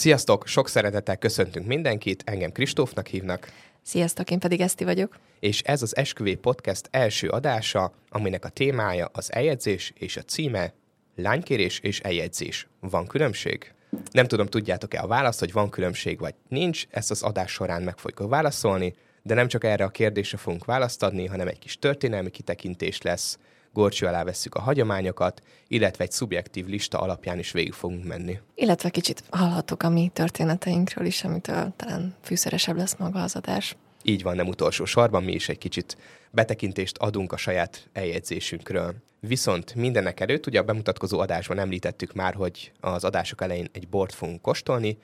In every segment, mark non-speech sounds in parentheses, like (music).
Sziasztok! Sok szeretettel köszöntünk mindenkit, engem Kristófnak hívnak. Sziasztok, én pedig Eszti vagyok. És ez az Esküvé Podcast első adása, aminek a témája az eljegyzés és a címe Lánykérés és eljegyzés. Van különbség? Nem tudom, tudjátok-e a választ, hogy van különbség vagy nincs, ezt az adás során meg fogjuk válaszolni, de nem csak erre a kérdésre fogunk választ adni, hanem egy kis történelmi kitekintés lesz, gorcső alá vesszük a hagyományokat, illetve egy szubjektív lista alapján is végig fogunk menni. Illetve kicsit hallhatok a mi történeteinkről is, amitől talán fűszeresebb lesz maga az adás. Így van, nem utolsó sorban, mi is egy kicsit betekintést adunk a saját eljegyzésünkről. Viszont mindenek előtt, ugye a bemutatkozó adásban említettük már, hogy az adások elején egy bort fogunk kóstolni.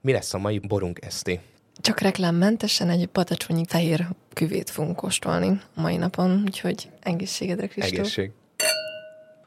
Mi lesz a mai borunk, Eszti? Csak reklámmentesen egy patacsonyi fehér küvét fogunk kóstolni a mai napon, úgyhogy egészségedre, Kristóf. Egészség.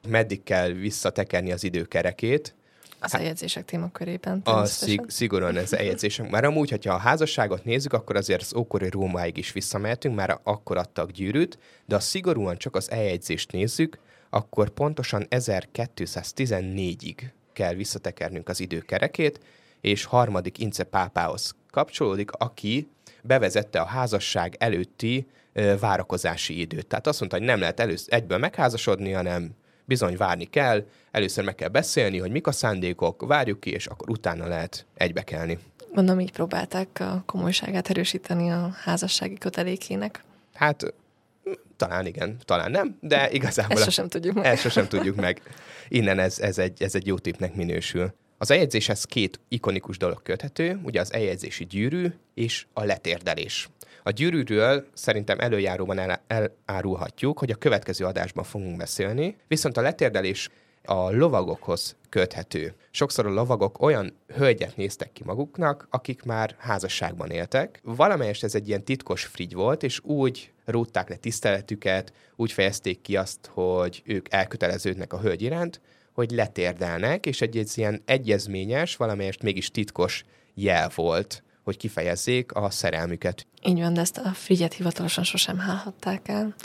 Meddig kell visszatekerni az időkerekét? Az eljegyzések témakörében. A szig- szigorúan ez eljegyzések. Már amúgy, hogyha a házasságot nézzük, akkor azért az ókori Rómáig is visszamehetünk, már akkor adtak gyűrűt, de ha szigorúan csak az eljegyzést nézzük, akkor pontosan 1214-ig kell visszatekernünk az időkerekét, és harmadik Ince pápához kapcsolódik, aki bevezette a házasság előtti várakozási időt. Tehát azt mondta, hogy nem lehet először egyből megházasodni, hanem bizony várni kell, először meg kell beszélni, hogy mik a szándékok, várjuk ki, és akkor utána lehet egybekelni. Mondom, így próbálták a komolyságát erősíteni a házassági kötelékének. Hát talán igen, talán nem, de (laughs) igazából... Ezt sosem tudjuk meg. Ezt sosem tudjuk meg. Innen ez, ez, egy, ez egy jó tippnek minősül. Az eljegyzéshez két ikonikus dolog köthető, ugye az eljegyzési gyűrű és a letérdelés. A gyűrűről szerintem előjáróban el, elárulhatjuk, hogy a következő adásban fogunk beszélni, viszont a letérdelés a lovagokhoz köthető. Sokszor a lovagok olyan hölgyet néztek ki maguknak, akik már házasságban éltek. Valamelyest ez egy ilyen titkos frigy volt, és úgy rútták le tiszteletüket, úgy fejezték ki azt, hogy ők elköteleződnek a hölgy iránt, hogy letérdelnek, és egy, egy ilyen egyezményes, valamelyest mégis titkos jel volt, hogy kifejezzék a szerelmüket. Így van, de ezt a frigyet hivatalosan sosem hálhatták el,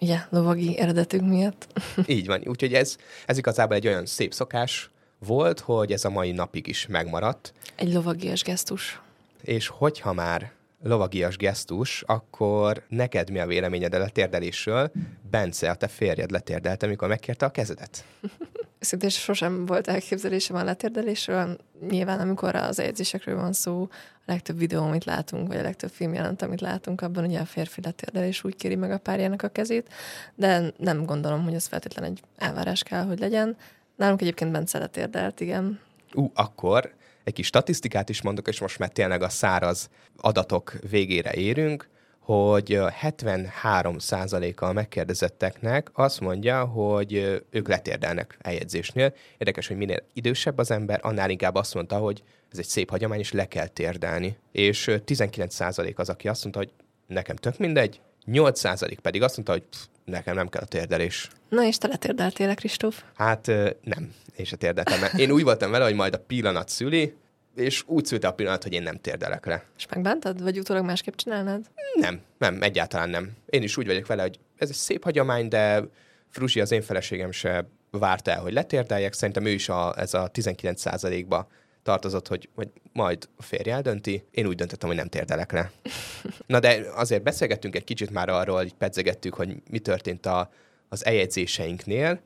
ugye, lovagi eredetük miatt. (laughs) Így van, úgyhogy ez, ez igazából egy olyan szép szokás volt, hogy ez a mai napig is megmaradt. Egy lovagias gesztus. És hogyha már lovagias gesztus, akkor neked mi a véleményed a letérdelésről? Bence, a te férjed letérdelte, amikor megkérte a kezedet. (laughs) Szintén sosem volt elképzelésem a letérdelésről. Nyilván, amikor az edzésekről van szó, a legtöbb videó, amit látunk, vagy a legtöbb film jelent, amit látunk, abban ugye a férfi letérdelés úgy kéri meg a párjának a kezét, de nem gondolom, hogy ez feltétlen egy elvárás kell, hogy legyen. Nálunk egyébként Bence letérdelt, igen. Ú, uh, akkor egy kis statisztikát is mondok, és most már tényleg a száraz adatok végére érünk, hogy 73%-a a megkérdezetteknek azt mondja, hogy ők letérdelnek eljegyzésnél. Érdekes, hogy minél idősebb az ember, annál inkább azt mondta, hogy ez egy szép hagyomány, és le kell térdelni. És 19% az, aki azt mondta, hogy nekem tök mindegy, 8% pedig azt mondta, hogy pff, nekem nem kell a térdelés. Na és te letérdeltél, Kristóf? Hát nem, én se térdeltem. Én úgy voltam vele, hogy majd a pillanat szüli, és úgy szülte a pillanat, hogy én nem térdelek le. És megbántad, vagy utólag másképp csinálnád? Nem, nem, egyáltalán nem. Én is úgy vagyok vele, hogy ez egy szép hagyomány, de Frusi, az én feleségem se várta el, hogy letérdeljek. Szerintem ő is a, ez a 19%-ba tartozott, hogy, hogy majd a férje eldönti. Én úgy döntöttem, hogy nem térdelek le. (laughs) Na de azért beszélgettünk egy kicsit már arról, hogy pedzegettük, hogy mi történt a, az eljegyzéseinknél.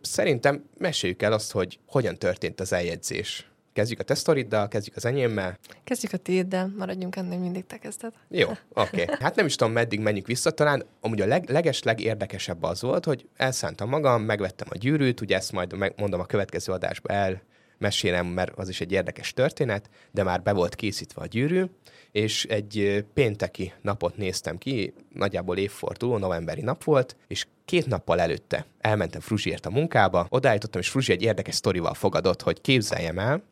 Szerintem meséljük el azt, hogy hogyan történt az eljegyzés. Kezdjük a te sztoriddal, kezdjük az enyémmel. Kezdjük a tiéddel, maradjunk ennél mindig te kezded. Jó, (laughs) oké. Okay. Hát nem is tudom, meddig menjünk vissza. Talán amúgy a leg, leges, legérdekesebb az volt, hogy elszántam magam, megvettem a gyűrűt, ugye ezt majd mondom a következő adásba el, mesélem, mert az is egy érdekes történet, de már be volt készítve a gyűrű, és egy pénteki napot néztem ki, nagyjából évforduló, novemberi nap volt, és két nappal előtte elmentem Fruzsiért a munkába, odaállítottam, és Fruzsi egy érdekes sztorival fogadott, hogy képzeljem el,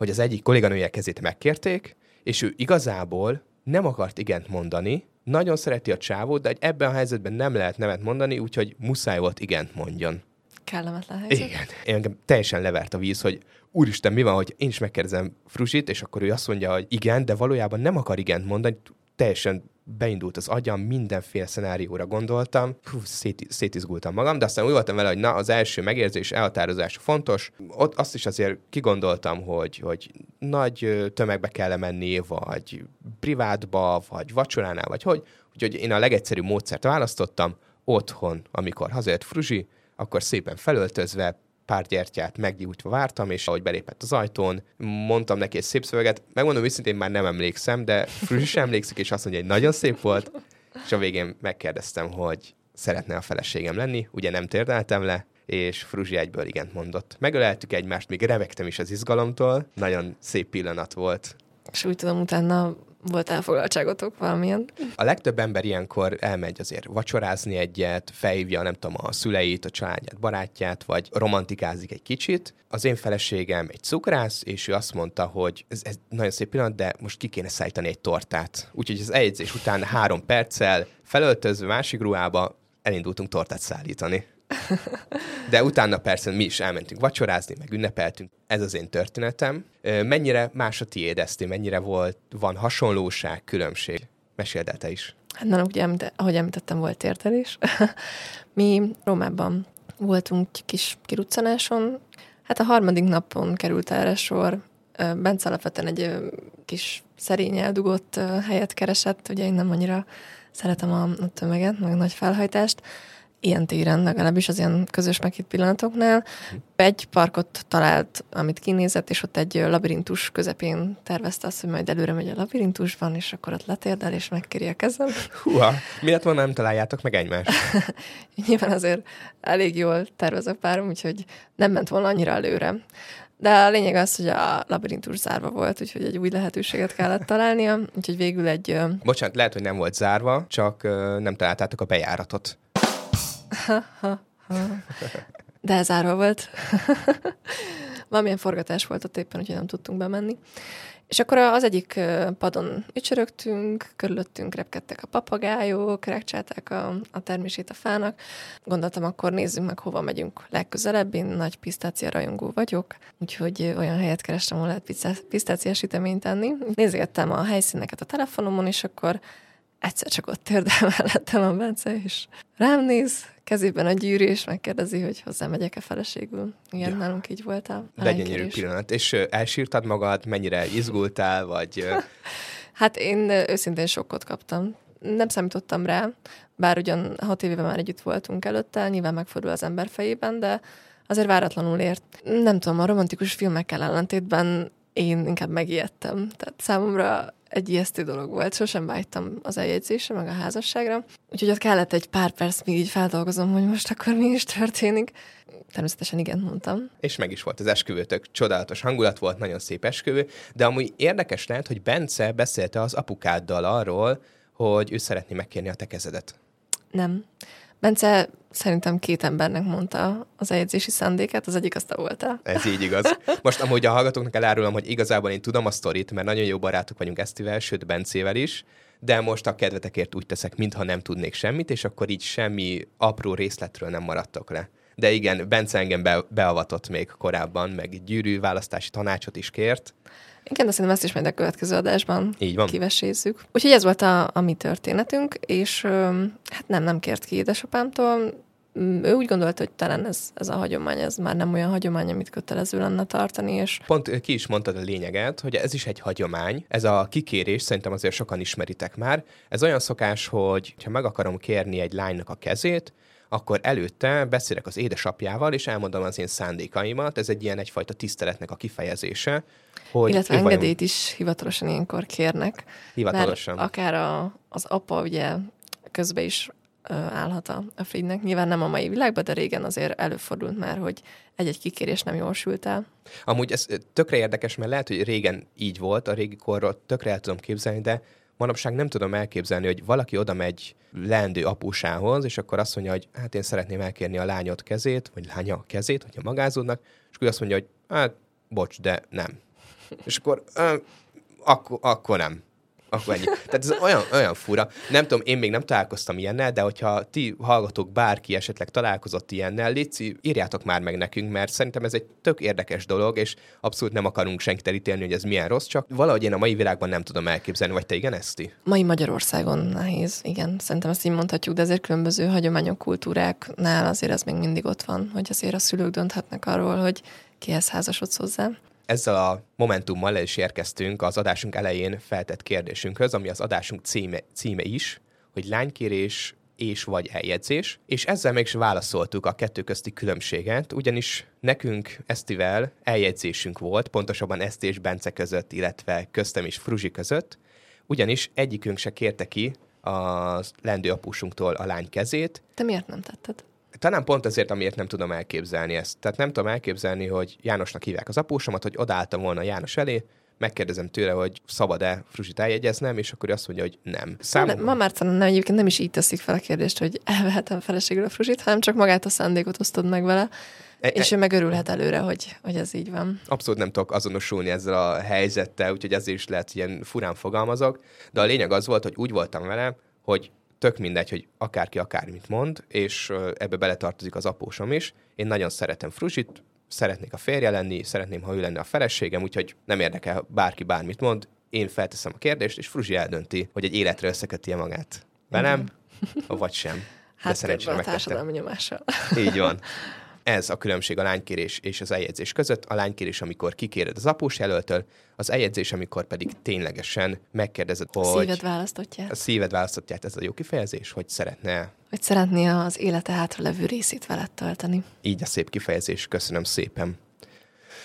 hogy az egyik kolléganője kezét megkérték, és ő igazából nem akart igent mondani, nagyon szereti a csávót, de egy ebben a helyzetben nem lehet nemet mondani, úgyhogy muszáj volt igent mondjon. Kellemetlen helyzet. Igen. Én engem teljesen levert a víz, hogy úristen, mi van, hogy én is megkérdezem Frusit, és akkor ő azt mondja, hogy igen, de valójában nem akar igent mondani, teljesen beindult az agyam, mindenféle szenárióra gondoltam, Hú, szét, szétizgultam magam, de aztán úgy voltam vele, hogy na, az első megérzés, elhatározás fontos. Ott azt is azért kigondoltam, hogy, hogy nagy tömegbe kell menni, vagy privátba, vagy vacsoránál, vagy hogy. Úgyhogy én a legegyszerűbb módszert választottam, otthon, amikor hazajött Fruzsi, akkor szépen felöltözve, pár gyertyát meggyújtva vártam, és ahogy belépett az ajtón, mondtam neki egy szép szöveget. Megmondom őszintén, már nem emlékszem, de sem emlékszik, és azt mondja, hogy nagyon szép volt. És a végén megkérdeztem, hogy szeretne a feleségem lenni. Ugye nem térdeltem le, és Fruzsi egyből igent mondott. Megöleltük egymást, még revegtem is az izgalomtól. Nagyon szép pillanat volt. És úgy tudom, utána volt elfoglaltságotok valamilyen? A legtöbb ember ilyenkor elmegy azért vacsorázni egyet, felhívja, nem tudom, a szüleit, a családját, barátját, vagy romantikázik egy kicsit. Az én feleségem egy cukrász, és ő azt mondta, hogy ez, ez nagyon szép pillanat, de most ki kéne szállítani egy tortát. Úgyhogy az eljegyzés után három perccel felöltözve másik ruhába elindultunk tortát szállítani. De utána persze mi is elmentünk vacsorázni, meg ünnepeltünk. Ez az én történetem. Mennyire más a tiéd, Eszti? Mennyire volt, van hasonlóság, különbség? Meséld el te is. Hát nálunk, ugye, ahogy említettem, volt térdelés. (laughs) mi Rómában voltunk kis kiruccanáson. Hát a harmadik napon került erre sor. Bence alapvetően egy kis szerény eldugott helyet keresett, ugye én nem annyira szeretem a, tömeget, meg nagy felhajtást ilyen téren, legalábbis az ilyen közös meghitt pillanatoknál. Egy parkot talált, amit kinézett, és ott egy labirintus közepén tervezte azt, hogy majd előre megy a labirintusban, és akkor ott letérdel, és megkéri a kezem. Húha, miért van nem találjátok meg egymást? (laughs) Nyilván azért elég jól tervez a párom, úgyhogy nem ment volna annyira előre. De a lényeg az, hogy a labirintus zárva volt, úgyhogy egy új lehetőséget kellett találnia, úgyhogy végül egy... Bocsánat, lehet, hogy nem volt zárva, csak nem találtátok a bejáratot. (laughs) De ez árva volt. (laughs) Valamilyen forgatás volt ott éppen, úgyhogy nem tudtunk bemenni. És akkor az egyik padon ücsörögtünk, körülöttünk repkedtek a papagájok, rekcsálták a, a termését a fának. Gondoltam, akkor nézzünk meg, hova megyünk legközelebb. Én nagy pisztácia rajongó vagyok, úgyhogy olyan helyet kerestem, ahol lehet pisztáciás süteményt enni. Nézgettem a helyszíneket a telefonomon, és akkor egyszer csak ott térdel (laughs) mellettem a Bence, és rám néz, kezében a gyűrű, és megkérdezi, hogy megyek-e feleségül. Igen, ja. nálunk így voltál. Legyen pillanat. És elsírtad magad, mennyire izgultál, vagy... (laughs) hát én őszintén sokkot kaptam. Nem számítottam rá, bár ugyan hat éve már együtt voltunk előtte, nyilván megfordul az ember fejében, de azért váratlanul ért. Nem tudom, a romantikus filmekkel ellentétben én inkább megijedtem. Tehát számomra egy ijesztő dolog volt, sosem vágytam az eljegyzésre, meg a házasságra. Úgyhogy ott kellett egy pár perc, míg így feldolgozom, hogy most akkor mi is történik. Természetesen igen, mondtam. És meg is volt az esküvőtök. Csodálatos hangulat volt, nagyon szép esküvő. De amúgy érdekes lehet, hogy Bence beszélte az apukáddal arról, hogy ő szeretné megkérni a te kezedet. Nem. Bence szerintem két embernek mondta az eljegyzési szándékát, az egyik azt te voltál. Ez így igaz. Most amúgy a hallgatóknak elárulom, hogy igazából én tudom a sztorit, mert nagyon jó barátok vagyunk Esztivel, sőt Bencével is, de most a kedvetekért úgy teszek, mintha nem tudnék semmit, és akkor így semmi apró részletről nem maradtok le. De igen, Bence engem be, beavatott még korábban, meg gyűrű választási tanácsot is kért. Igen, de szerintem ezt is majd a következő adásban Így van. kivesézzük. Úgyhogy ez volt a, a mi történetünk, és hát nem, nem kért ki édesapámtól, Mm, ő úgy gondolta, hogy talán ez, ez a hagyomány, ez már nem olyan hagyomány, amit kötelező lenne tartani. És... Pont ki is mondtad a lényeget, hogy ez is egy hagyomány. Ez a kikérés, szerintem azért sokan ismeritek már. Ez olyan szokás, hogy ha meg akarom kérni egy lánynak a kezét, akkor előtte beszélek az édesapjával, és elmondom az én szándékaimat. Ez egy ilyen egyfajta tiszteletnek a kifejezése. Hogy Illetve engedélyt vajon... is hivatalosan ilyenkor kérnek. Hivatalosan. Mert akár a, az apa ugye közben is állhat a, a Friednek. Nyilván nem a mai világban, de régen azért előfordult már, hogy egy-egy kikérés nem jól sült el. Amúgy ez tökre érdekes, mert lehet, hogy régen így volt, a régi korról tökre el tudom képzelni, de manapság nem tudom elképzelni, hogy valaki oda megy leendő apusához, és akkor azt mondja, hogy hát én szeretném elkérni a lányot kezét, vagy lánya kezét, hogyha magázódnak, és akkor azt mondja, hogy hát bocs, de nem. és akkor, akkor, akkor nem. Akkor ennyi. Tehát ez olyan, olyan fura. Nem tudom, én még nem találkoztam ilyennel, de hogyha ti hallgatók, bárki esetleg találkozott ilyennel, Léci, írjátok már meg nekünk, mert szerintem ez egy tök érdekes dolog, és abszolút nem akarunk senkit elítélni, hogy ez milyen rossz, csak valahogy én a mai világban nem tudom elképzelni, vagy te igen, Eszti? Mai Magyarországon nehéz, igen, szerintem ezt így mondhatjuk, de azért különböző hagyományok, kultúráknál azért ez még mindig ott van, hogy azért a szülők dönthetnek arról, hogy kihez házasodsz hozzá ezzel a momentummal el is érkeztünk az adásunk elején feltett kérdésünkhöz, ami az adásunk címe, címe is, hogy lánykérés és vagy eljegyzés, és ezzel meg is válaszoltuk a kettő közti különbséget, ugyanis nekünk Esztivel eljegyzésünk volt, pontosabban Eszti és Bence között, illetve köztem és Fruzsi között, ugyanis egyikünk se kérte ki a lendő a lány kezét. Te miért nem tetted? Talán pont azért, amiért nem tudom elképzelni ezt. Tehát nem tudom elképzelni, hogy Jánosnak hívják az apósomat, hogy odálltam volna János elé, megkérdezem tőle, hogy szabad-e Fruzsit eljegyeznem, és akkor azt mondja, hogy nem. Számom... Ma már nem, egyébként nem is így teszik fel a kérdést, hogy elvehetem feleségül a Fruzsit, hanem csak magát a szándékot osztod meg vele, e, és e... ő megörülhet előre, hogy, hogy ez így van. Abszolút nem tudok azonosulni ezzel a helyzettel, úgyhogy ezért is lehet, hogy ilyen furán fogalmazok, de a lényeg az volt, hogy úgy voltam vele, hogy tök mindegy, hogy akárki akármit mond, és ebbe beletartozik az apósom is. Én nagyon szeretem Fruzsit, szeretnék a férje lenni, szeretném, ha ő lenne a feleségem, úgyhogy nem érdekel bárki bármit mond, én felteszem a kérdést, és Fruzsi eldönti, hogy egy életre összeköti magát. Velem, vagy sem. Hát De szerencsére a társadalmi nyomással. Így van. (laughs) Ez a különbség a lánykérés és az eljegyzés között. A lánykérés, amikor kikéred az após jelöltől, az eljegyzés, amikor pedig ténylegesen megkérdezed, hogy... A szíved választottját. A szíved választottját, ez a jó kifejezés, hogy szeretne... Hogy szeretné az élete hátra levő részét veled tölteni. Így a szép kifejezés, köszönöm szépen.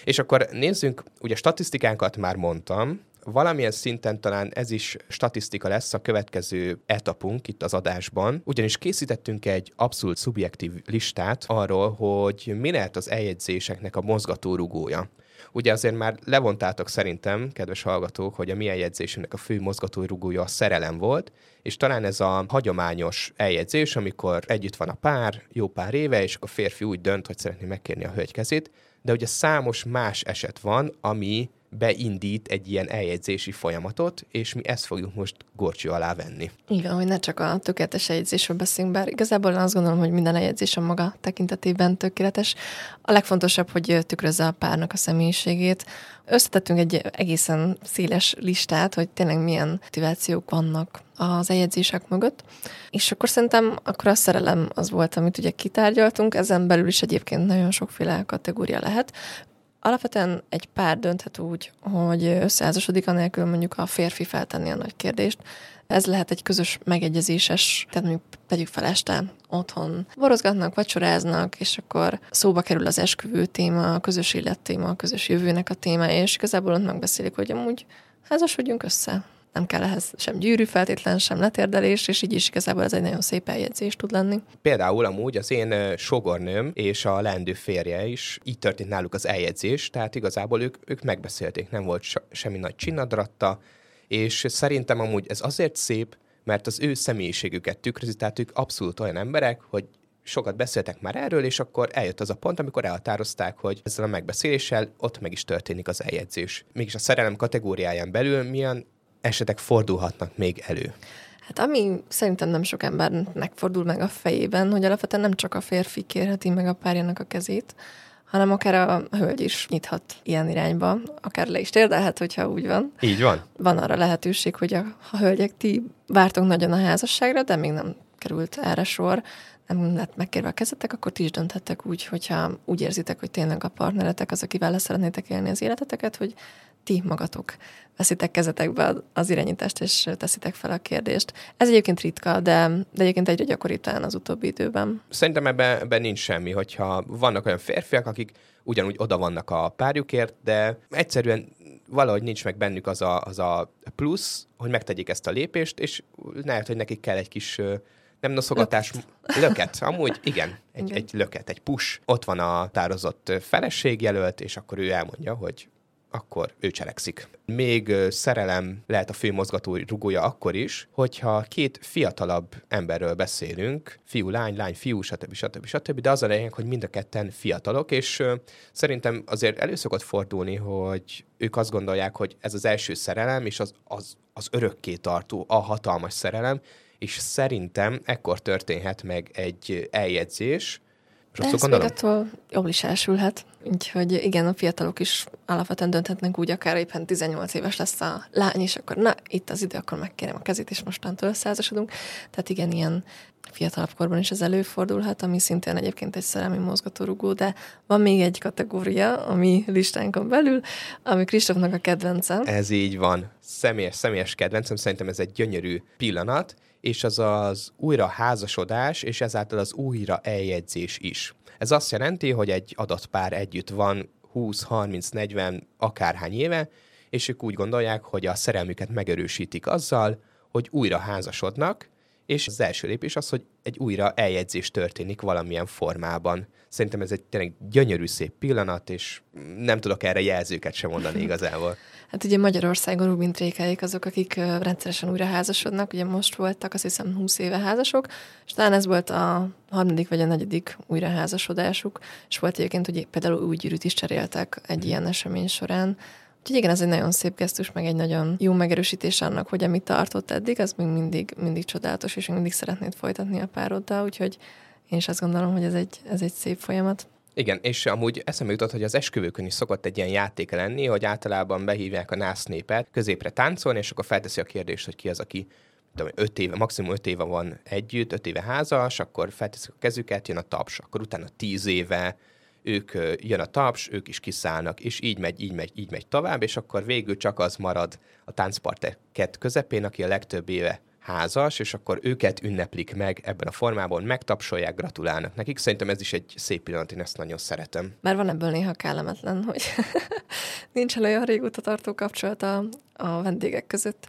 És akkor nézzünk, ugye statisztikánkat már mondtam, valamilyen szinten talán ez is statisztika lesz a következő etapunk itt az adásban, ugyanis készítettünk egy abszolút szubjektív listát arról, hogy mi lehet az eljegyzéseknek a mozgatórugója. Ugye azért már levontátok szerintem, kedves hallgatók, hogy a mi eljegyzésünknek a fő mozgatórugója a szerelem volt, és talán ez a hagyományos eljegyzés, amikor együtt van a pár, jó pár éve, és akkor a férfi úgy dönt, hogy szeretné megkérni a hölgy kezét, de ugye számos más eset van, ami beindít egy ilyen eljegyzési folyamatot, és mi ezt fogjuk most gorcső alá venni. Igen, hogy ne csak a tökéletes eljegyzésről beszélünk, bár igazából azt gondolom, hogy minden eljegyzés a maga tekintetében tökéletes. A legfontosabb, hogy tükrözze a párnak a személyiségét. Összetettünk egy egészen széles listát, hogy tényleg milyen motivációk vannak az eljegyzések mögött. És akkor szerintem akkor a szerelem az volt, amit ugye kitárgyaltunk, ezen belül is egyébként nagyon sokféle kategória lehet. Alapvetően egy pár dönthet úgy, hogy összeházasodik, anélkül mondjuk a férfi feltenni a nagy kérdést. Ez lehet egy közös megegyezéses, tehát mondjuk tegyük fel este otthon borozgatnak, vacsoráznak, és akkor szóba kerül az esküvő téma, a közös élet téma, a közös jövőnek a téma, és igazából ott megbeszélik, hogy amúgy házasodjunk össze nem kell ehhez sem gyűrű feltétlen, sem letérdelés, és így is igazából ez egy nagyon szép eljegyzés tud lenni. Például amúgy az én sogornőm és a lendő férje is így történt náluk az eljegyzés, tehát igazából ők, ők megbeszélték, nem volt semmi nagy csinadratta, és szerintem amúgy ez azért szép, mert az ő személyiségüket tükrözi, tehát ők abszolút olyan emberek, hogy sokat beszéltek már erről, és akkor eljött az a pont, amikor elhatározták, hogy ezzel a megbeszéléssel ott meg is történik az eljegyzés. Mégis a szerelem kategóriáján belül milyen esetek fordulhatnak még elő? Hát ami szerintem nem sok embernek fordul meg a fejében, hogy alapvetően nem csak a férfi kérheti meg a párjának a kezét, hanem akár a hölgy is nyithat ilyen irányba, akár le is térdelhet, hogyha úgy van. Így van. Van arra lehetőség, hogy a, a hölgyek ti vártok nagyon a házasságra, de még nem került erre sor, nem lett megkérve a kezetek, akkor ti is dönthettek úgy, hogyha úgy érzitek, hogy tényleg a partneretek az, akivel le szeretnétek élni az életeteket, hogy ti magatok veszitek kezetekbe az irányítást, és teszitek fel a kérdést. Ez egyébként ritka, de, de egyébként egyre gyakoribb talán az utóbbi időben. Szerintem ebben, ebben nincs semmi, hogyha vannak olyan férfiak, akik ugyanúgy oda vannak a párjukért, de egyszerűen valahogy nincs meg bennük az a, az a plusz, hogy megtegyék ezt a lépést, és lehet, hogy nekik kell egy kis nem noszogatás, löket. löket. Amúgy igen, egy, igen. egy löket, egy push. Ott van a tározott feleségjelölt, és akkor ő elmondja, hogy akkor ő cselekszik. Még szerelem lehet a fő mozgató rugója akkor is, hogyha két fiatalabb emberről beszélünk, fiú, lány, lány, fiú, stb. stb. stb. De az a lényeg, hogy mind a ketten fiatalok, és szerintem azért elő szokott fordulni, hogy ők azt gondolják, hogy ez az első szerelem, és az, az, az örökké tartó, a hatalmas szerelem, és szerintem ekkor történhet meg egy eljegyzés, de ez még attól jól is elsülhet. Úgyhogy igen, a fiatalok is alapvetően dönthetnek úgy, akár éppen 18 éves lesz a lány, és akkor na, itt az idő, akkor megkérem a kezét, és mostantól összeházasodunk. Tehát igen, ilyen fiatalabb korban is ez előfordulhat, ami szintén egyébként egy szerelmi mozgatórugó, de van még egy kategória, ami listánkon belül, ami Kristófnak a kedvence. Ez így van. Személyes, személyes kedvencem, szerintem ez egy gyönyörű pillanat, és az az újra házasodás, és ezáltal az újra eljegyzés is. Ez azt jelenti, hogy egy adott pár együtt van 20, 30, 40, akárhány éve, és ők úgy gondolják, hogy a szerelmüket megerősítik azzal, hogy újra házasodnak, és az első lépés az, hogy egy újra eljegyzés történik valamilyen formában. Szerintem ez egy tényleg gyönyörű szép pillanat, és nem tudok erre jelzőket sem mondani (laughs) igazából. Hát ugye Magyarországon Rubin Trékáik azok, akik rendszeresen újra házasodnak, ugye most voltak azt hiszem 20 éve házasok, és talán ez volt a harmadik vagy a negyedik újraházasodásuk, és volt egyébként, hogy például új gyűrűt is cseréltek egy mhm. ilyen esemény során, Úgyhogy igen, ez egy nagyon szép gesztus, meg egy nagyon jó megerősítés annak, hogy amit tartott eddig, az még mindig, mindig csodálatos, és még mindig szeretnéd folytatni a pároddal, úgyhogy én is azt gondolom, hogy ez egy, ez egy szép folyamat. Igen, és amúgy eszembe jutott, hogy az esküvőkön is szokott egy ilyen játék lenni, hogy általában behívják a nász népet középre táncolni, és akkor felteszi a kérdést, hogy ki az, aki tudom, öt éve, maximum öt éve van együtt, öt éve házas, akkor felteszik a kezüket, jön a taps, akkor utána tíz éve, ők jön a taps, ők is kiszállnak, és így megy, így megy, így megy tovább, és akkor végül csak az marad a táncparteket közepén, aki a legtöbb éve házas, és akkor őket ünneplik meg ebben a formában, megtapsolják, gratulálnak nekik. Szerintem ez is egy szép pillanat, én ezt nagyon szeretem. Már van ebből néha kellemetlen, hogy (laughs) nincs olyan régóta tartó kapcsolat a, a vendégek között.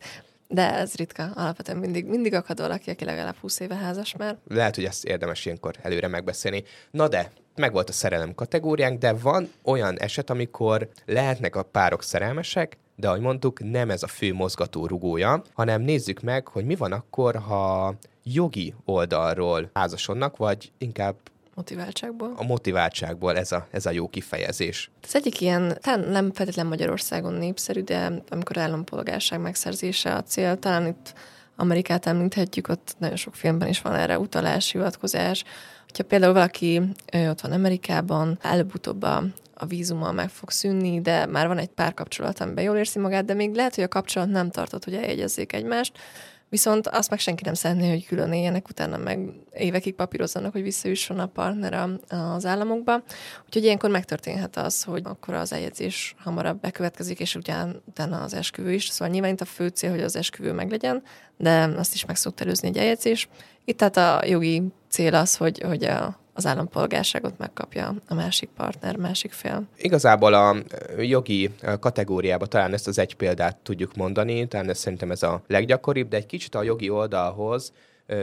De ez ritka, alapvetően mindig, mindig akad valaki, aki legalább 20 éve házas már. Lehet, hogy ezt érdemes ilyenkor előre megbeszélni. Na de, meg volt a szerelem kategóriánk, de van olyan eset, amikor lehetnek a párok szerelmesek, de ahogy mondtuk, nem ez a fő mozgató rugója, hanem nézzük meg, hogy mi van akkor, ha jogi oldalról házasodnak, vagy inkább Motiváltságból? A motiváltságból ez a, ez a jó kifejezés. Az egyik ilyen, talán nem feltétlenül Magyarországon népszerű, de amikor állampolgárság megszerzése a cél, talán itt Amerikát említhetjük, ott nagyon sok filmben is van erre utalás, hivatkozás. Hogyha például valaki ott van Amerikában, előbb-utóbb a, a vízummal meg fog szűnni, de már van egy pár kapcsolat, amiben jól érzi magát, de még lehet, hogy a kapcsolat nem tartott, hogy eljegyezzék egymást, Viszont azt meg senki nem szeretné, hogy külön éljenek, utána meg évekig papírozzanak, hogy visszajusson a partner az államokba. Úgyhogy ilyenkor megtörténhet az, hogy akkor az eljegyzés hamarabb bekövetkezik, és ugyan, utána az esküvő is. Szóval nyilván itt a fő cél, hogy az esküvő meglegyen, de azt is meg szokta előzni egy eljegyzés. Itt tehát a jogi cél az, hogy, hogy a az állampolgárságot megkapja a másik partner, másik fél. Igazából a jogi kategóriába talán ezt az egy példát tudjuk mondani, talán ez szerintem ez a leggyakoribb, de egy kicsit a jogi oldalhoz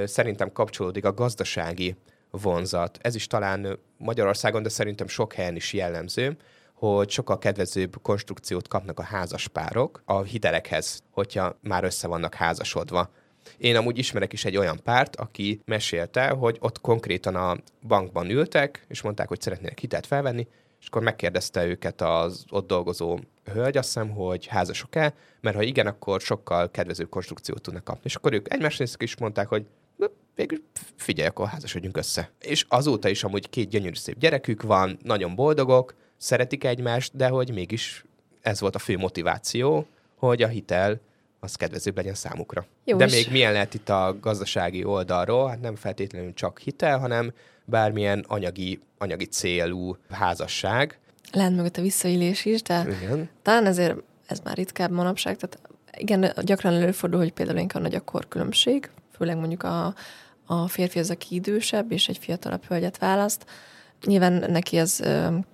szerintem kapcsolódik a gazdasági vonzat. Ez is talán Magyarországon, de szerintem sok helyen is jellemző, hogy sokkal kedvezőbb konstrukciót kapnak a házas párok a hitelekhez, hogyha már össze vannak házasodva. Én amúgy ismerek is egy olyan párt, aki mesélte, hogy ott konkrétan a bankban ültek, és mondták, hogy szeretnének hitelt felvenni, és akkor megkérdezte őket az ott dolgozó hölgy, azt hiszem, hogy házasok-e, mert ha igen, akkor sokkal kedvezőbb konstrukciót tudnak kapni. És akkor ők egymás néztek is mondták, hogy végül figyelj, akkor házasodjunk össze. És azóta is amúgy két gyönyörű szép gyerekük van, nagyon boldogok, szeretik egymást, de hogy mégis ez volt a fő motiváció, hogy a hitel az kedvezőbb legyen számukra. Jó De is. még milyen lehet itt a gazdasági oldalról? Hát nem feltétlenül csak hitel, hanem bármilyen anyagi, anyagi célú házasság. Lehet mögött a visszaélés is, de igen. talán ezért ez már ritkább manapság. Tehát igen, gyakran előfordul, hogy például inkább nagy a korkülönbség, főleg mondjuk a, a férfi az, aki idősebb, és egy fiatalabb hölgyet választ, Nyilván neki ez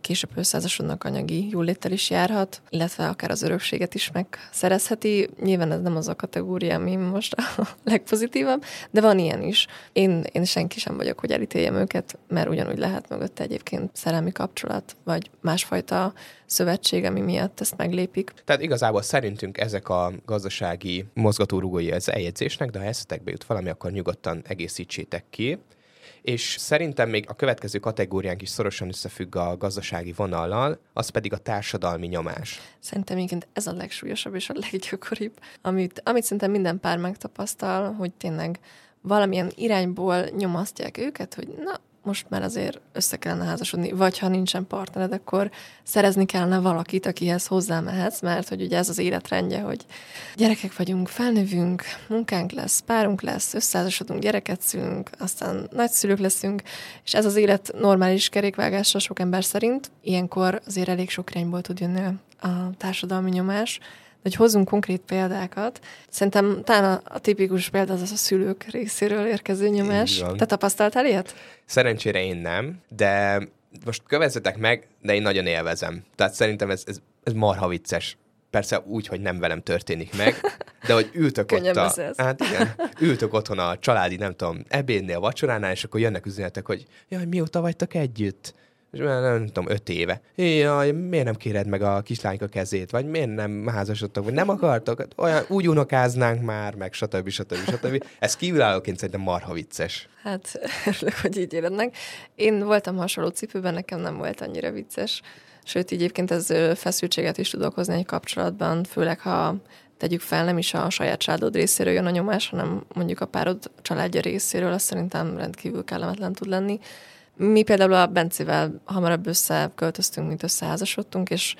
később összeházasodnak anyagi jóléttel is járhat, illetve akár az örökséget is megszerezheti. Nyilván ez nem az a kategória, ami most a (laughs) legpozitívabb, de van ilyen is. Én, én senki sem vagyok, hogy elítéljem őket, mert ugyanúgy lehet mögötte egyébként szerelmi kapcsolat, vagy másfajta szövetség, ami miatt ezt meglépik. Tehát igazából szerintünk ezek a gazdasági mozgatórugói az eljegyzésnek, de ha eszetekbe jut valami, akkor nyugodtan egészítsétek ki és szerintem még a következő kategóriánk is szorosan összefügg a gazdasági vonallal, az pedig a társadalmi nyomás. Szerintem igen, ez a legsúlyosabb és a leggyakoribb, amit, amit szerintem minden pár megtapasztal, hogy tényleg valamilyen irányból nyomasztják őket, hogy na, most már azért össze kellene házasodni, vagy ha nincsen partnered, akkor szerezni kellene valakit, akihez hozzámehetsz, mert hogy ugye ez az életrendje, hogy gyerekek vagyunk, felnövünk, munkánk lesz, párunk lesz, összeházasodunk, gyereket szülünk, aztán nagyszülők leszünk, és ez az élet normális kerékvágása sok ember szerint. Ilyenkor azért elég sok irányból tud jönni a társadalmi nyomás, hogy hozzunk konkrét példákat. Szerintem talán a, a tipikus példa az, az a szülők részéről érkező nyomás. Te tapasztaltál ilyet? Szerencsére én nem, de most kövezzetek meg, de én nagyon élvezem. Tehát szerintem ez, ez, ez marha vicces. Persze úgy, hogy nem velem történik meg, de hogy ültök ott a, hát igen, ültök otthon a családi, nem tudom, ebédnél, vacsoránál, és akkor jönnek üzenetek, hogy jaj, mióta vagytok együtt? És nem, nem tudom, öt éve. Jaj, miért nem kéred meg a kislányka kezét, vagy miért nem házasodtok, vagy nem akartok, olyan, úgy unokáznánk már, meg stb. stb. stb. Ez kívülállóként szerintem marha vicces. Hát (laughs) örülök, hogy így érednek. Én voltam hasonló cipőben, nekem nem volt annyira vicces. Sőt, így egyébként ez feszültséget is tud okozni egy kapcsolatban, főleg ha tegyük fel, nem is a saját családod részéről jön a nyomás, hanem mondjuk a párod családja részéről, az szerintem rendkívül kellemetlen tud lenni. Mi például a Bencivel hamarabb összeköltöztünk, mint összeházasodtunk, és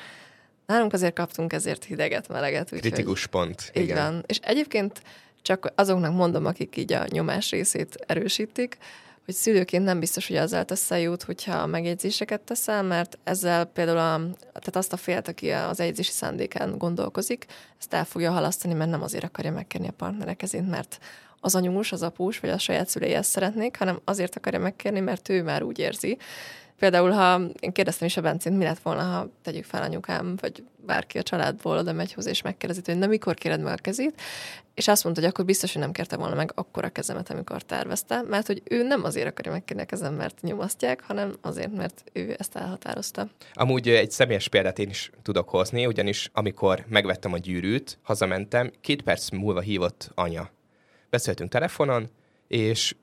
nálunk azért kaptunk ezért hideget, meleget. Úgy, Kritikus pont. Így igen. van. És egyébként csak azoknak mondom, akik így a nyomás részét erősítik, hogy szülőként nem biztos, hogy azzal teszel jót, hogyha megjegyzéseket teszel, mert ezzel például a, tehát azt a félt, aki az egyzési szándékán gondolkozik, ezt el fogja halasztani, mert nem azért akarja megkenni a partnerek kezét, mert az anyós, az após, vagy a saját szülei ezt szeretnék, hanem azért akarja megkérni, mert ő már úgy érzi. Például, ha én kérdeztem is a Bencint, mi lett volna, ha tegyük fel anyukám, vagy bárki a családból oda megy hozzá, és megkérdezi, hogy na mikor kéred meg a kezét, és azt mondta, hogy akkor biztos, hogy nem kérte volna meg akkor a kezemet, amikor tervezte, mert hogy ő nem azért akarja megkérni a kezem, mert nyomasztják, hanem azért, mert ő ezt elhatározta. Amúgy egy személyes példát én is tudok hozni, ugyanis amikor megvettem a gyűrűt, hazamentem, két perc múlva hívott anya beszéltünk telefonon, és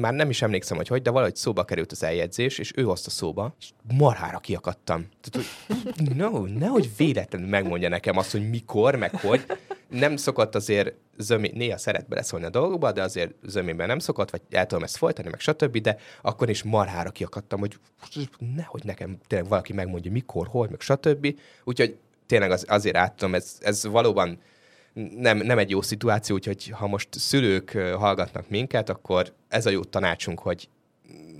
már nem is emlékszem, hogy hogy, de valahogy szóba került az eljegyzés, és ő hozta szóba, és marhára kiakadtam. Tehát, hogy no, nehogy véletlenül megmondja nekem azt, hogy mikor, meg hogy. Nem szokott azért zömi, néha szeret beleszólni a dolgokba, de azért zömében nem szokott, vagy el tudom ezt folytani, meg stb., de akkor is marhára kiakadtam, hogy nehogy nekem tényleg valaki megmondja mikor, hol, meg stb. Úgyhogy tényleg az, azért áttom, ez, ez valóban nem, nem egy jó szituáció, úgyhogy ha most szülők hallgatnak minket, akkor ez a jó tanácsunk, hogy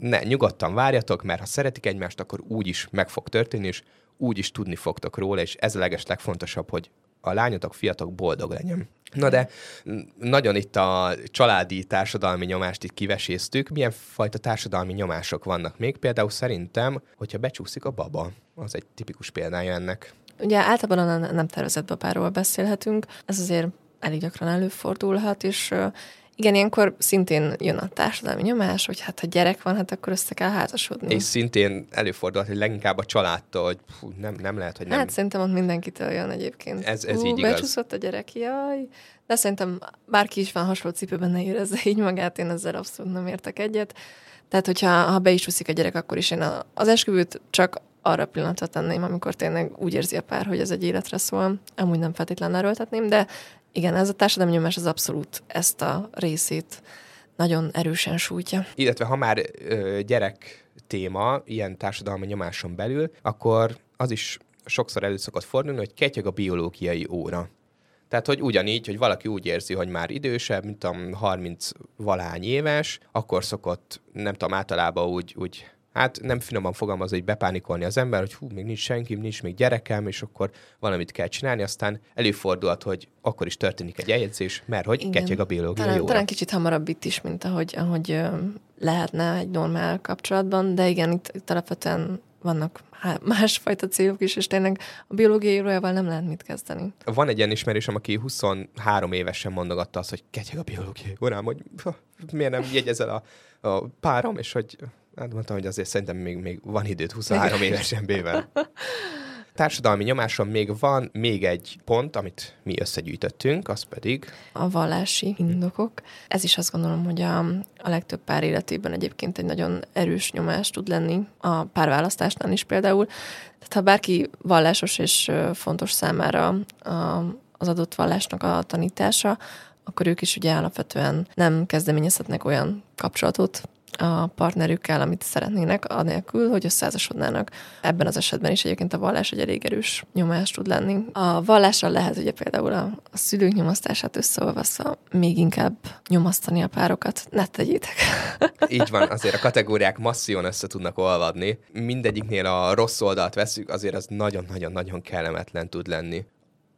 ne, nyugodtan várjatok, mert ha szeretik egymást, akkor úgy is meg fog történni, és úgy is tudni fogtok róla, és ez a leges legfontosabb, hogy a lányotok, fiatok boldog legyen. Na de nagyon itt a családi társadalmi nyomást itt kiveséztük. Milyen fajta társadalmi nyomások vannak még? Például szerintem, hogyha becsúszik a baba, az egy tipikus példája ennek. Ugye általában a nem tervezett babáról beszélhetünk, ez azért elég gyakran előfordulhat, és igen, ilyenkor szintén jön a társadalmi nyomás, hogy hát ha gyerek van, hát akkor össze kell házasodni. És szintén előfordulhat, hogy leginkább a családtól, hogy fú, nem, nem lehet, hogy nem. Hát szerintem ott mindenkitől jön egyébként. Ez, ez Hú, így igaz. Becsúszott a gyerek, jaj. De szerintem bárki is van hasonló cipőben, ne érezze így magát, én ezzel abszolút nem értek egyet. Tehát, hogyha ha be is a gyerek, akkor is én az esküvőt csak arra pillanatra tenném, amikor tényleg úgy érzi a pár, hogy ez egy életre szól. Amúgy nem feltétlenül erőltetném, de igen, ez a társadalmi nyomás az abszolút ezt a részét nagyon erősen sújtja. Illetve ha már ö, gyerek téma ilyen társadalmi nyomáson belül, akkor az is sokszor elő szokott fordulni, hogy ketyeg a biológiai óra. Tehát, hogy ugyanígy, hogy valaki úgy érzi, hogy már idősebb, mint a 30 valány éves, akkor szokott, nem tudom, általában úgy, úgy hát nem finoman fogalmaz, hogy bepánikolni az ember, hogy hú, még nincs senki, nincs még gyerekem, és akkor valamit kell csinálni, aztán előfordulhat, hogy akkor is történik egy eljegyzés, mert hogy ketyeg a biológia. Talán, talán kicsit hamarabb itt is, mint ahogy, ahogy lehetne egy normál kapcsolatban, de igen, itt, itt alapvetően vannak (laughs) másfajta célok is, és tényleg a biológiai írójával nem lehet mit kezdeni. Van egy ilyen ismerősöm, aki 23 évesen mondogatta azt, hogy ketyeg a biológiai órám, hogy (laughs) miért nem jegyezel a, a párom, és hogy hát mondtam, hogy azért szerintem még, még van időt 23 évesen bével. Társadalmi nyomáson még van még egy pont, amit mi összegyűjtöttünk, az pedig... A vallási indokok. Ez is azt gondolom, hogy a, a legtöbb pár életében egyébként egy nagyon erős nyomás tud lenni a párválasztásnál is például. Tehát ha bárki vallásos és fontos számára a, az adott vallásnak a tanítása, akkor ők is ugye alapvetően nem kezdeményezhetnek olyan kapcsolatot, a partnerükkel, amit szeretnének, anélkül, hogy összeházasodnának. Ebben az esetben is egyébként a vallás egy elég erős nyomás tud lenni. A vallással lehet ugye például a, a szülők nyomasztását összeolvaszva még inkább nyomasztani a párokat. Ne tegyétek. (laughs) Így van, azért a kategóriák masszívan össze tudnak olvadni. Mindegyiknél a rossz oldalt veszük, azért az nagyon-nagyon-nagyon kellemetlen tud lenni.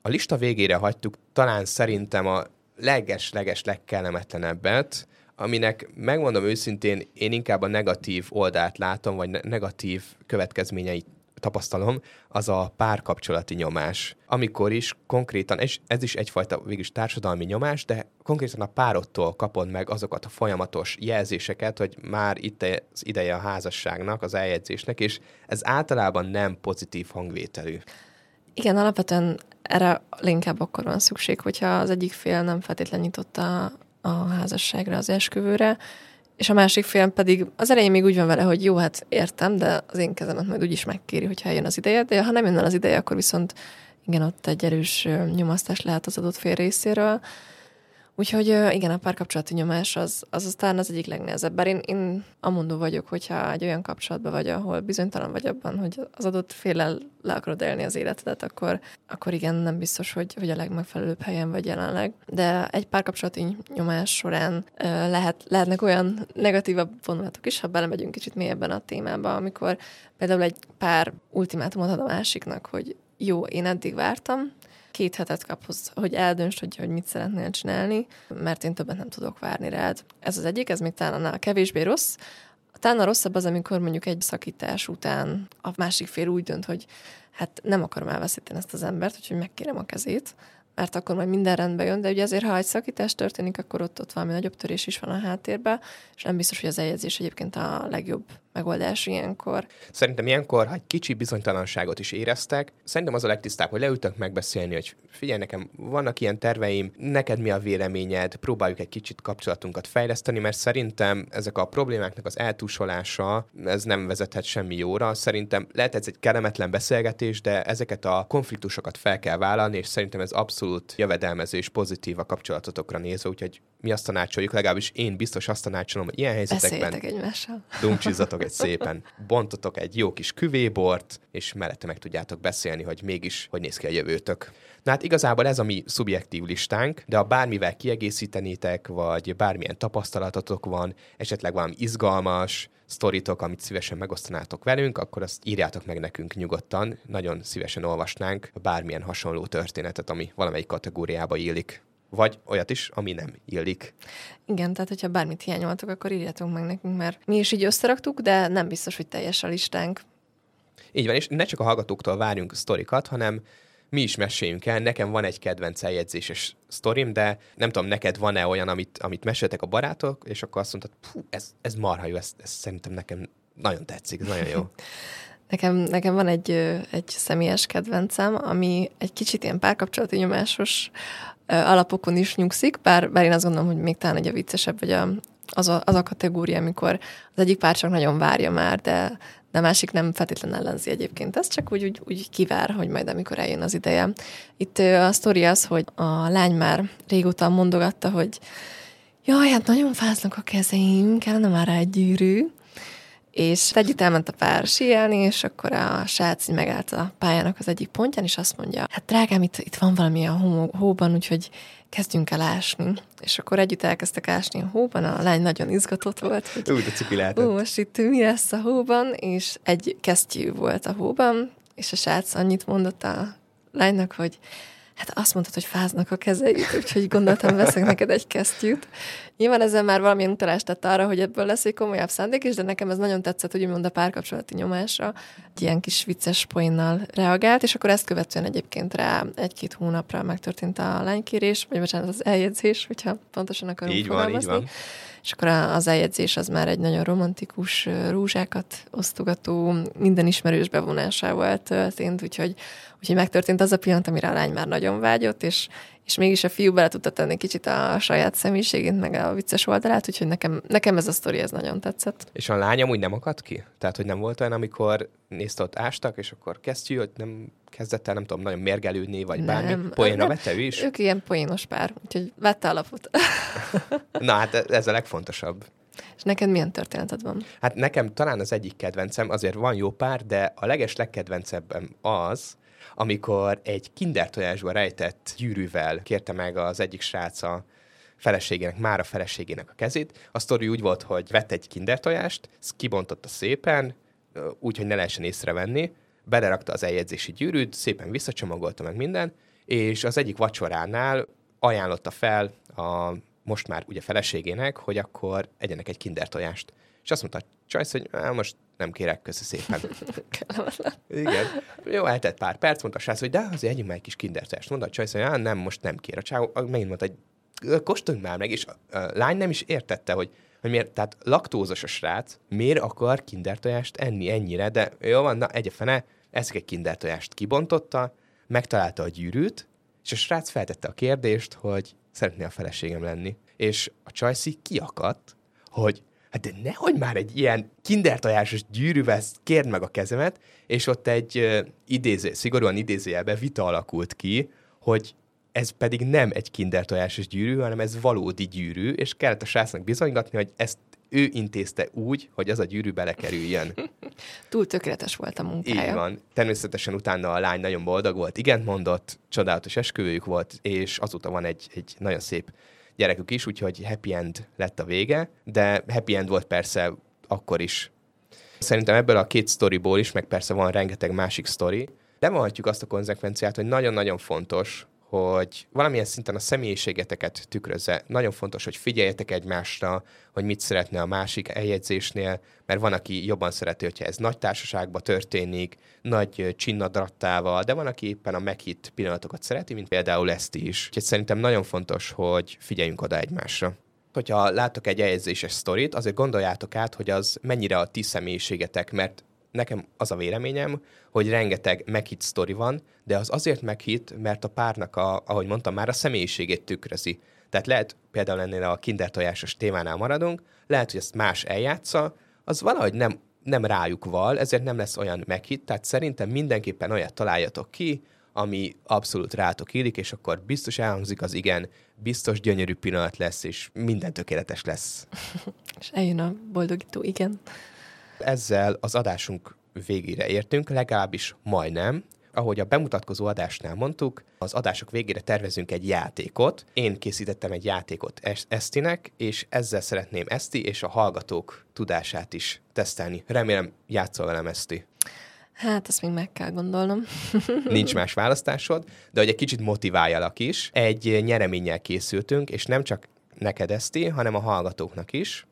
A lista végére hagytuk talán szerintem a leges-leges legkellemetlenebbet, aminek megmondom őszintén, én inkább a negatív oldalt látom, vagy negatív következményeit tapasztalom, az a párkapcsolati nyomás. Amikor is konkrétan, és ez is egyfajta végülis társadalmi nyomás, de konkrétan a párottól kapod meg azokat a folyamatos jelzéseket, hogy már itt az ideje a házasságnak, az eljegyzésnek, és ez általában nem pozitív hangvételű. Igen, alapvetően erre inkább akkor van szükség, hogyha az egyik fél nem feltétlenül nyitotta a házasságra, az esküvőre, és a másik fél pedig az elején még úgy van vele, hogy jó, hát értem, de az én kezemet majd úgyis megkéri, hogyha eljön az ideje, de ha nem jön az ideje, akkor viszont igen, ott egy erős nyomasztás lehet az adott fél részéről. Úgyhogy igen, a párkapcsolati nyomás az, az aztán az egyik legnehezebb. Bár én, én amondó vagyok, hogyha egy olyan kapcsolatban vagy, ahol bizonytalan vagy abban, hogy az adott félel le akarod élni az életedet, akkor, akkor igen, nem biztos, hogy, hogy a legmegfelelőbb helyen vagy jelenleg. De egy párkapcsolati nyomás során lehet, lehetnek olyan negatívabb vonulatok is, ha belemegyünk kicsit mélyebben a témába, amikor például egy pár ultimátumot ad a másiknak, hogy jó, én eddig vártam, két hetet kapsz, hogy eldönts, hogy, hogy mit szeretnél csinálni, mert én többet nem tudok várni rád. Ez az egyik, ez még talán annál kevésbé rossz. Talán a rosszabb az, amikor mondjuk egy szakítás után a másik fél úgy dönt, hogy hát nem akarom elveszíteni ezt az embert, úgyhogy megkérem a kezét, mert akkor majd minden rendbe jön, de ugye azért, ha egy szakítás történik, akkor ott, ott valami nagyobb törés is van a háttérben, és nem biztos, hogy az eljegyzés egyébként a legjobb megoldás ilyenkor. Szerintem ilyenkor, ha egy kicsi bizonytalanságot is éreztek, szerintem az a legtisztább, hogy leültök megbeszélni, hogy figyelj, nekem vannak ilyen terveim, neked mi a véleményed, próbáljuk egy kicsit kapcsolatunkat fejleszteni, mert szerintem ezek a problémáknak az eltúsolása, ez nem vezethet semmi jóra. Szerintem lehet ez egy kellemetlen beszélgetés, de ezeket a konfliktusokat fel kell vállalni, és szerintem ez abszolút jövedelmező és pozitív a kapcsolatotokra nézve, úgyhogy mi azt tanácsoljuk, legalábbis én biztos azt tanácsolom, hogy ilyen helyzetekben egymással. dumcsizatok egy szépen, bontotok egy jó kis küvébort, és mellette meg tudjátok beszélni, hogy mégis hogy néz ki a jövőtök. Na hát igazából ez a mi szubjektív listánk, de ha bármivel kiegészítenétek, vagy bármilyen tapasztalatotok van, esetleg valami izgalmas, sztoritok, amit szívesen megosztanátok velünk, akkor azt írjátok meg nekünk nyugodtan. Nagyon szívesen olvasnánk bármilyen hasonló történetet, ami valamelyik kategóriába illik vagy olyat is, ami nem illik. Igen, tehát hogyha bármit hiányoltok, akkor írjátok meg nekünk, mert mi is így összeraktuk, de nem biztos, hogy teljes a listánk. Így van, és ne csak a hallgatóktól várjunk sztorikat, hanem mi is meséljünk el. Nekem van egy kedvenc eljegyzéses sztorim, de nem tudom, neked van-e olyan, amit, amit meséltek a barátok, és akkor azt mondtad, ez, ez marha jó, ez, ez szerintem nekem nagyon tetszik, ez nagyon jó. (laughs) Nekem, nekem van egy, egy személyes kedvencem, ami egy kicsit ilyen párkapcsolati nyomásos alapokon is nyugszik, bár, bár én azt gondolom, hogy még talán egy a viccesebb, vagy a, az, a, az a kategória, amikor az egyik pár csak nagyon várja már, de, de a másik nem feltétlenül ellenzi egyébként. Ez csak úgy, úgy, úgy kivár, hogy majd amikor eljön az ideje. Itt a sztori az, hogy a lány már régóta mondogatta, hogy jaj, hát nagyon fáznak a kezeim, kellene már egy gyűrű, és együtt elment a pár síelni, és akkor a srác megállt a pályának az egyik pontján, és azt mondja, hát drágám, itt, itt van valami a hó, hóban, úgyhogy kezdjünk el ásni. És akkor együtt elkezdtek ásni a hóban, a lány nagyon izgatott volt, hogy Úgy, de Ó, most itt mi lesz a hóban, és egy kesztyű volt a hóban, és a srác annyit mondott a lánynak, hogy Hát azt mondtad, hogy fáznak a kezeid, úgyhogy gondoltam, veszek neked egy kesztyűt. Nyilván ezzel már valamilyen utalást tett arra, hogy ebből lesz egy komolyabb szándék is, de nekem ez nagyon tetszett, hogy úgymond a párkapcsolati nyomásra egy ilyen kis vicces poénnal reagált, és akkor ezt követően egyébként rá egy-két hónapra megtörtént a lánykérés, vagy bocsánat, az eljegyzés, hogyha pontosan akarunk így van, így van és akkor az eljegyzés az már egy nagyon romantikus rózsákat osztogató, minden ismerős bevonásával történt, úgyhogy, úgyhogy megtörtént az a pillanat, amire a lány már nagyon vágyott, és, és mégis a fiú bele tudta tenni kicsit a saját személyiségét, meg a vicces oldalát, úgyhogy nekem, nekem ez a sztori ez nagyon tetszett. És a lányom úgy nem akadt ki? Tehát, hogy nem volt olyan, amikor nézte ott ástak, és akkor kesztyű, hogy nem kezdett el, nem tudom, nagyon mérgelődni, vagy nem, bármi. Poénra vette ő is? Ők ilyen poénos pár, úgyhogy vette alapot. (laughs) Na hát ez a legfontosabb. És neked milyen történeted van? Hát nekem talán az egyik kedvencem, azért van jó pár, de a leges legkedvencebben az, amikor egy kinder tojásba rejtett gyűrűvel kérte meg az egyik srác a feleségének, már a feleségének a kezét. A sztori úgy volt, hogy vett egy kinder tojást, kibontotta szépen, úgy, hogy ne lehessen észrevenni, belerakta az eljegyzési gyűrűt, szépen visszacsomagolta meg minden, és az egyik vacsoránál ajánlotta fel a most már ugye feleségének, hogy akkor egyenek egy kinder tojást. És azt mondta a csajsz, hogy most nem kérek, köszi szépen. (laughs) Igen. Jó, eltett pár perc, mondta a srác, hogy de azért együnk meg egy kis kinder tojást. Mondta a csajsz, hogy nem, most nem kér. A csávó megint mondta, hogy kóstoljunk már meg, és a lány nem is értette, hogy hogy miért, tehát laktózos a srác, miért akar kindertojást enni ennyire, de jó van, na egy fene, eszik egy kindertojást, kibontotta, megtalálta a gyűrűt, és a srác feltette a kérdést, hogy szeretné a feleségem lenni. És a csajszi kiakadt, hogy hát de nehogy már egy ilyen kindertojásos gyűrűvel kérd meg a kezemet, és ott egy uh, idéző, szigorúan idézőjelben vita alakult ki, hogy ez pedig nem egy kinder tojásos gyűrű, hanem ez valódi gyűrű, és kellett a srácnak bizonygatni, hogy ezt ő intézte úgy, hogy az a gyűrű belekerüljön. (laughs) Túl tökéletes volt a munkája. Így van. Természetesen utána a lány nagyon boldog volt, igent mondott, csodálatos esküvőjük volt, és azóta van egy, egy nagyon szép gyerekük is, úgyhogy happy end lett a vége, de happy end volt persze akkor is. Szerintem ebből a két sztoriból is, meg persze van rengeteg másik sztori, levonhatjuk azt a konzekvenciát, hogy nagyon-nagyon fontos, hogy valamilyen szinten a személyiségeteket tükrözze. Nagyon fontos, hogy figyeljetek egymásra, hogy mit szeretne a másik eljegyzésnél, mert van, aki jobban szereti, hogyha ez nagy társaságban történik, nagy csinnadrattával, de van, aki éppen a meghitt pillanatokat szereti, mint például ezt is. Úgyhogy szerintem nagyon fontos, hogy figyeljünk oda egymásra hogyha látok egy eljegyzéses sztorit, azért gondoljátok át, hogy az mennyire a ti személyiségetek, mert nekem az a véleményem, hogy rengeteg meghit sztori van, de az azért meghit, mert a párnak, a, ahogy mondtam már, a személyiségét tükrözi. Tehát lehet például ennél a kindertojásos témánál maradunk, lehet, hogy ezt más eljátsza, az valahogy nem, nem rájuk val, ezért nem lesz olyan meghit, tehát szerintem mindenképpen olyat találjatok ki, ami abszolút rátok illik, és akkor biztos elhangzik az igen, biztos gyönyörű pillanat lesz, és minden tökéletes lesz. (laughs) és eljön a boldogító igen. Ezzel az adásunk végére értünk, legalábbis majdnem. Ahogy a bemutatkozó adásnál mondtuk, az adások végére tervezünk egy játékot. Én készítettem egy játékot Esztinek, és ezzel szeretném Eszti és a hallgatók tudását is tesztelni. Remélem játszol velem Eszti. Hát, ezt még meg kell gondolnom. (laughs) Nincs más választásod, de hogy egy kicsit motiváljalak is, egy nyereménnyel készültünk, és nem csak neked Eszti, hanem a hallgatóknak is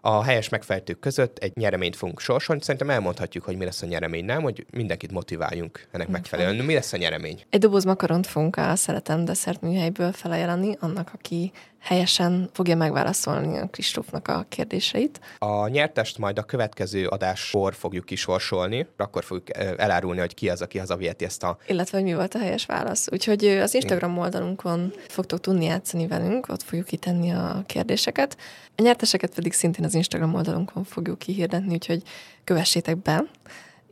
a helyes megfejtők között egy nyereményt fogunk sorsolni. Szerintem elmondhatjuk, hogy mi lesz a nyeremény, nem? Hogy mindenkit motiváljunk ennek megfelelően. Mi lesz a nyeremény? Egy doboz makaront fogunk a Szeretem Desszert műhelyből felajánlani annak, aki helyesen fogja megválaszolni a Kristófnak a kérdéseit. A nyertest majd a következő adáskor fogjuk kisorsolni, akkor fogjuk elárulni, hogy ki az, aki hazaviheti ezt a... Illetve, hogy mi volt a helyes válasz. Úgyhogy az Instagram oldalunkon fogtok tudni játszani velünk, ott fogjuk kitenni a kérdéseket. A nyerteseket pedig szintén az Instagram oldalunkon fogjuk kihirdetni, úgyhogy kövessétek be,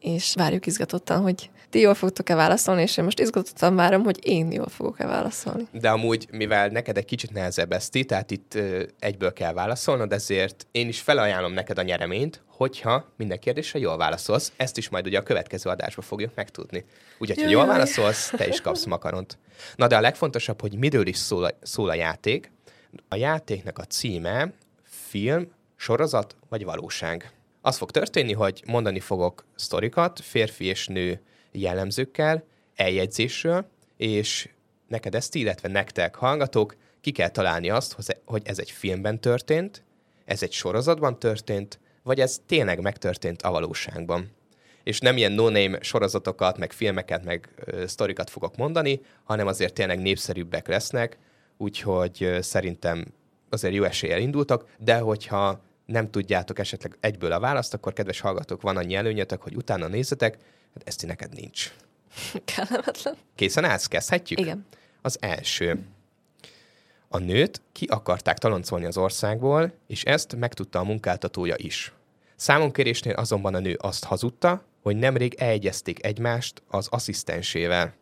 és várjuk izgatottan, hogy ti jól fogtok-e válaszolni, és én most izgatottan várom, hogy én jól fogok-e válaszolni. De amúgy, mivel neked egy kicsit nehezebb ezt, tehát itt ö, egyből kell válaszolnod, ezért én is felajánlom neked a nyereményt, hogyha minden kérdésre jól válaszolsz. Ezt is majd ugye a következő adásban fogjuk megtudni. Úgyhogy, ha jól válaszolsz, te is kapsz makaront. Na de a legfontosabb, hogy miről is szól a, szól a játék. A játéknak a címe film, sorozat vagy valóság. Az fog történni, hogy mondani fogok sztorikat férfi és nő jellemzőkkel, eljegyzésről, és neked ezt, illetve nektek hallgatók, ki kell találni azt, hogy ez egy filmben történt, ez egy sorozatban történt, vagy ez tényleg megtörtént a valóságban. És nem ilyen no-name sorozatokat, meg filmeket, meg ö, sztorikat fogok mondani, hanem azért tényleg népszerűbbek lesznek, úgyhogy szerintem azért jó eséllyel indultak, de hogyha nem tudjátok esetleg egyből a választ, akkor kedves hallgatók, van annyi előnyötök, hogy utána nézzetek, hát ezt neked nincs. (laughs) Kellemetlen. Készen állsz? Kezdhetjük? Igen. Az első. A nőt ki akarták taloncolni az országból, és ezt megtudta a munkáltatója is. Számonkérésnél azonban a nő azt hazudta, hogy nemrég elegyezték egymást az asszisztensével.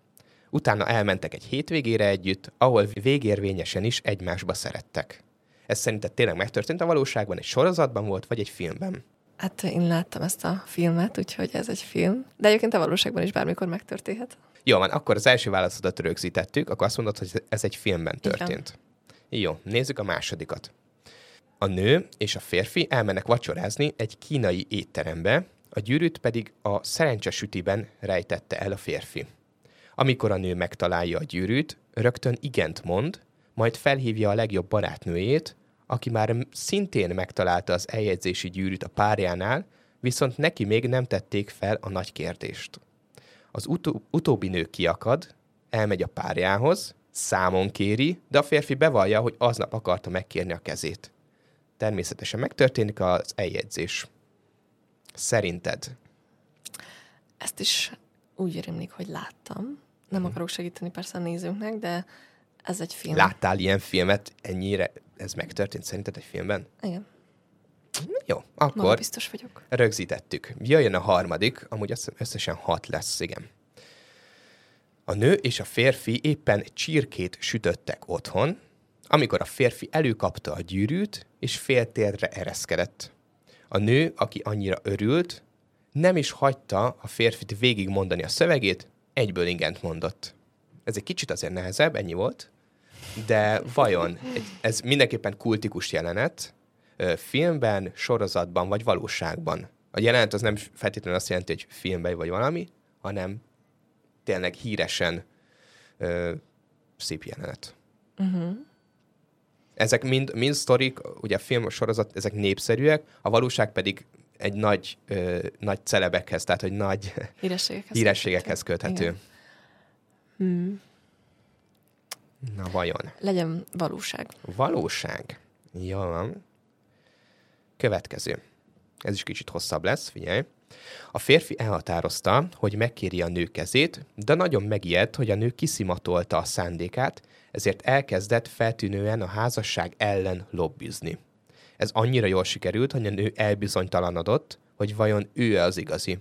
Utána elmentek egy hétvégére együtt, ahol végérvényesen is egymásba szerettek. Ez szerinted tényleg megtörtént a valóságban, egy sorozatban volt, vagy egy filmben? Hát én láttam ezt a filmet, úgyhogy ez egy film. De egyébként a valóságban is bármikor megtörténhet. Jó van, akkor az első válaszodat rögzítettük, akkor azt mondod, hogy ez egy filmben történt. Jó, nézzük a másodikat. A nő és a férfi elmennek vacsorázni egy kínai étterembe, a gyűrűt pedig a szerencsesütiben rejtette el a férfi. Amikor a nő megtalálja a gyűrűt, rögtön igent mond, majd felhívja a legjobb barátnőjét, aki már szintén megtalálta az eljegyzési gyűrűt a párjánál, viszont neki még nem tették fel a nagy kérdést. Az utó, utóbbi nő kiakad, elmegy a párjához, számon kéri, de a férfi bevallja, hogy aznap akarta megkérni a kezét. Természetesen megtörténik az eljegyzés. Szerinted? Ezt is úgy rémlik, hogy láttam. Nem hmm. akarok segíteni persze a nézőknek, de ez egy film. Láttál ilyen filmet ennyire? Ez megtörtént szerinted egy filmben? Igen. Jó, akkor Maga biztos vagyok. rögzítettük. Jöjjön a harmadik, amúgy összesen hat lesz, igen. A nő és a férfi éppen csirkét sütöttek otthon, amikor a férfi előkapta a gyűrűt, és féltérre ereszkedett. A nő, aki annyira örült, nem is hagyta a férfit végigmondani a szövegét, egyből ingent mondott. Ez egy kicsit azért nehezebb, ennyi volt, de vajon ez mindenképpen kultikus jelenet, filmben, sorozatban vagy valóságban. A jelenet az nem feltétlenül azt jelenti, hogy filmben vagy valami, hanem tényleg híresen ö, szép jelenet. Uh-huh. Ezek mind, mind sztorik, ugye a film, a sorozat, ezek népszerűek, a valóság pedig egy nagy, ö, nagy celebekhez, tehát hogy nagy hírességekhez, (laughs) hírességekhez köthető. Hmm. Na vajon? Legyen valóság. Valóság. Jó van. Következő. Ez is kicsit hosszabb lesz, figyelj. A férfi elhatározta, hogy megkéri a nő kezét, de nagyon megijedt, hogy a nő kiszimatolta a szándékát, ezért elkezdett feltűnően a házasság ellen lobbizni. Ez annyira jól sikerült, hogy a nő elbizonytalanodott, hogy vajon ő-e az igazi.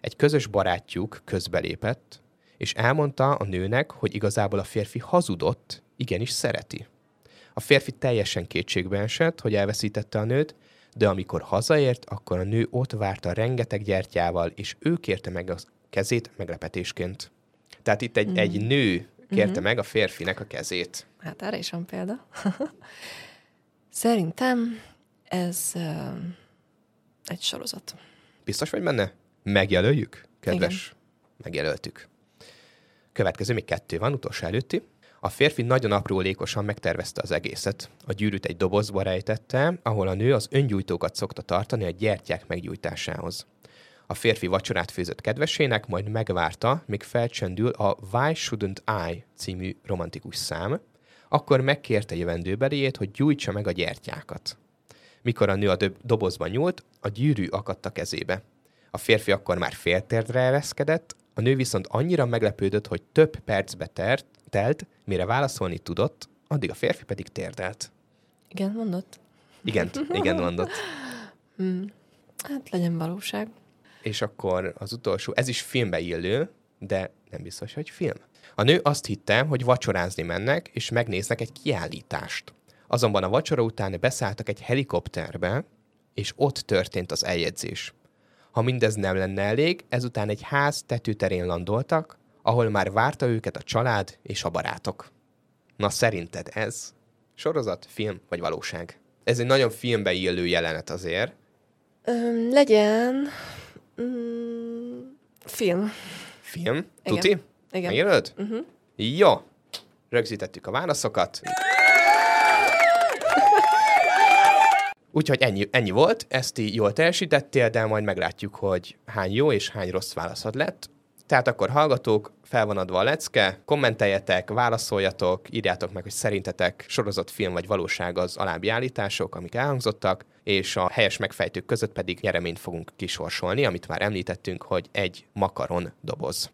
Egy közös barátjuk közbelépett, és elmondta a nőnek, hogy igazából a férfi hazudott, igenis szereti. A férfi teljesen kétségbe esett, hogy elveszítette a nőt, de amikor hazaért, akkor a nő ott várta rengeteg gyertyával, és ő kérte meg a kezét meglepetésként. Tehát itt egy, mm. egy nő kérte mm-hmm. meg a férfinek a kezét. Hát erre is van példa. (laughs) Szerintem ez uh, egy sorozat. Biztos vagy benne? Megjelöljük? Kedves, Igen. megjelöltük. Következő, még kettő van, utolsó előtti. A férfi nagyon aprólékosan megtervezte az egészet. A gyűrűt egy dobozba rejtette, ahol a nő az öngyújtókat szokta tartani a gyertyák meggyújtásához. A férfi vacsorát főzött kedvesének, majd megvárta, míg felcsendül a Why Shouldn't I című romantikus szám, akkor megkérte jövendőbeliét, hogy gyújtsa meg a gyertyákat. Mikor a nő a dobozban nyúlt, a gyűrű akadt a kezébe. A férfi akkor már féltérdre ereszkedett, a nő viszont annyira meglepődött, hogy több percbe tert, telt, mire válaszolni tudott, addig a férfi pedig térdelt. Igen, mondott? Igen, igen mondott. (laughs) Hmm. Hát legyen valóság. És akkor az utolsó, ez is filmbe illő, de nem biztos, hogy film. A nő azt hitte, hogy vacsorázni mennek, és megnéznek egy kiállítást. Azonban a vacsora után beszálltak egy helikopterbe, és ott történt az eljegyzés. Ha mindez nem lenne elég, ezután egy ház tetőterén landoltak, ahol már várta őket a család és a barátok. Na szerinted ez sorozat, film vagy valóság? Ez egy nagyon filmbe illő jelenet azért. Öm, legyen mm, film. Film? Igen. Tuti? Igen. Megjelölt? Uh-huh. Jó. rögzítettük a válaszokat. Úgyhogy ennyi, ennyi volt, ezt így jól teljesítettél, de majd meglátjuk, hogy hány jó és hány rossz válaszod lett. Tehát akkor hallgatók, fel van adva a lecke, kommenteljetek, válaszoljatok, írjátok meg, hogy szerintetek sorozott film vagy valóság az alábbi állítások, amik elhangzottak, és a helyes megfejtők között pedig nyereményt fogunk kisorsolni, amit már említettünk, hogy egy makaron doboz.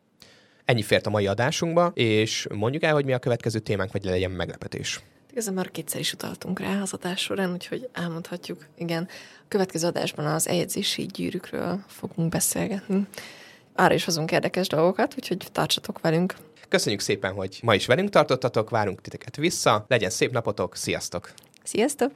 Ennyi fért a mai adásunkba, és mondjuk el, hogy mi a következő témánk, vagy legyen meglepetés. Igazán már kétszer is utaltunk rá az adás során, úgyhogy elmondhatjuk. Igen, a következő adásban az eljegyzési gyűrűkről fogunk beszélgetni. Arra is hozunk érdekes dolgokat, úgyhogy tartsatok velünk. Köszönjük szépen, hogy ma is velünk tartottatok, várunk titeket vissza, legyen szép napotok, sziasztok! Sziasztok!